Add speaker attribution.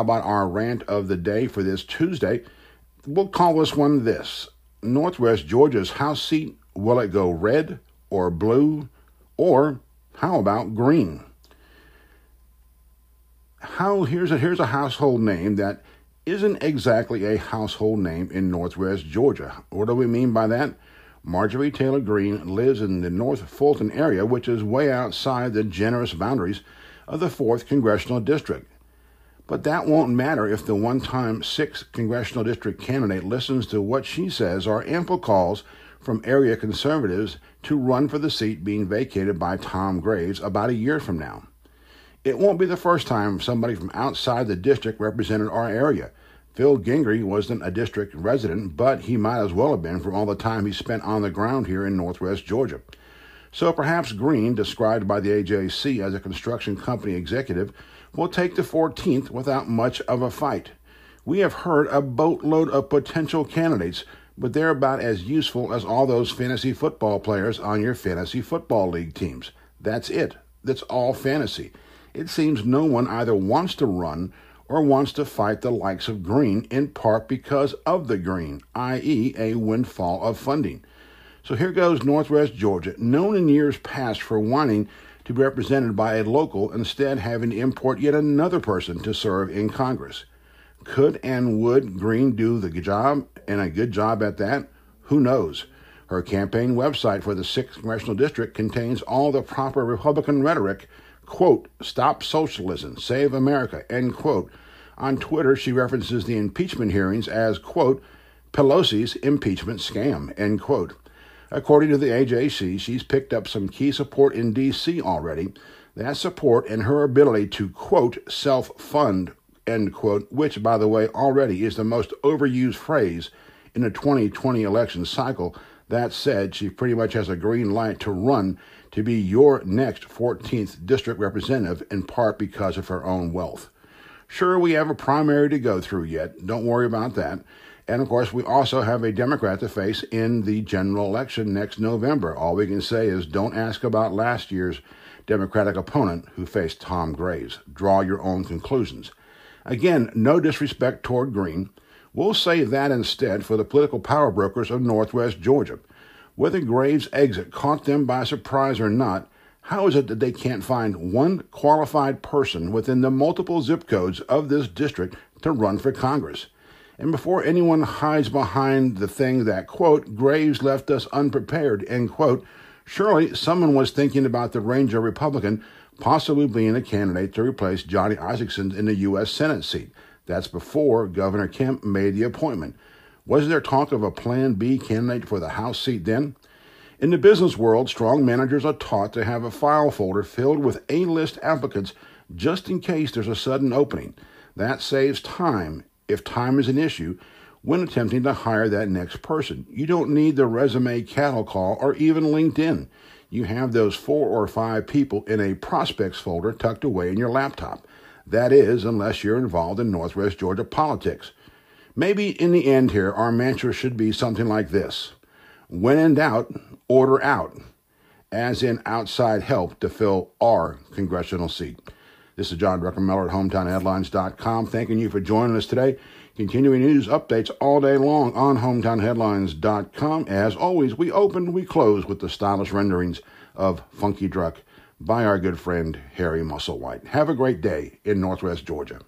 Speaker 1: about our rant of the day for this Tuesday? We'll call this one this Northwest Georgia's House seat, will it go red or blue? Or how about green? How here's a here's a household name that isn't exactly a household name in Northwest Georgia. What do we mean by that? Marjorie Taylor Greene lives in the North Fulton area, which is way outside the generous boundaries of the 4th Congressional District. But that won't matter if the one time 6th Congressional District candidate listens to what she says are ample calls from area conservatives to run for the seat being vacated by Tom Graves about a year from now. It won't be the first time somebody from outside the district represented our area. Phil Gingrey wasn't a district resident, but he might as well have been from all the time he spent on the ground here in northwest Georgia. So perhaps Greene, described by the AJC as a construction company executive, will take the 14th without much of a fight. We have heard a boatload of potential candidates, but they're about as useful as all those fantasy football players on your fantasy football league teams. That's it. That's all fantasy it seems no one either wants to run or wants to fight the likes of Greene in part because of the green, i.e., a windfall of funding. So here goes Northwest Georgia, known in years past for wanting to be represented by a local, instead having to import yet another person to serve in Congress. Could and would Greene do the job, and a good job at that? Who knows? Her campaign website for the 6th Congressional District contains all the proper Republican rhetoric quote, stop socialism, save America, end quote. On Twitter, she references the impeachment hearings as, quote, Pelosi's impeachment scam, end quote. According to the AJC, she's picked up some key support in D.C. already. That support and her ability to, quote, self fund, end quote, which, by the way, already is the most overused phrase in the 2020 election cycle. That said, she pretty much has a green light to run to be your next 14th district representative in part because of her own wealth. Sure, we have a primary to go through yet. Don't worry about that. And of course, we also have a Democrat to face in the general election next November. All we can say is don't ask about last year's Democratic opponent who faced Tom Graves. Draw your own conclusions. Again, no disrespect toward Greene. We'll save that instead for the political power brokers of Northwest Georgia. Whether Graves' exit caught them by surprise or not, how is it that they can't find one qualified person within the multiple zip codes of this district to run for Congress? And before anyone hides behind the thing that, quote, Graves left us unprepared, end quote, surely someone was thinking about the Ranger Republican possibly being a candidate to replace Johnny Isakson in the U.S. Senate seat. That's before Governor Kemp made the appointment. Was there talk of a Plan B candidate for the House seat then? In the business world, strong managers are taught to have a file folder filled with A list applicants just in case there's a sudden opening. That saves time, if time is an issue, when attempting to hire that next person. You don't need the resume cattle call or even LinkedIn. You have those four or five people in a prospects folder tucked away in your laptop. That is, unless you're involved in Northwest Georgia politics. Maybe in the end here, our mantra should be something like this When in doubt, order out, as in outside help to fill our congressional seat. This is John Druckenmiller at HometownHeadlines.com. Thanking you for joining us today. Continuing news updates all day long on HometownHeadlines.com. As always, we open, we close with the stylish renderings of Funky Druck by our good friend Harry Musselwhite. Have a great day in Northwest Georgia.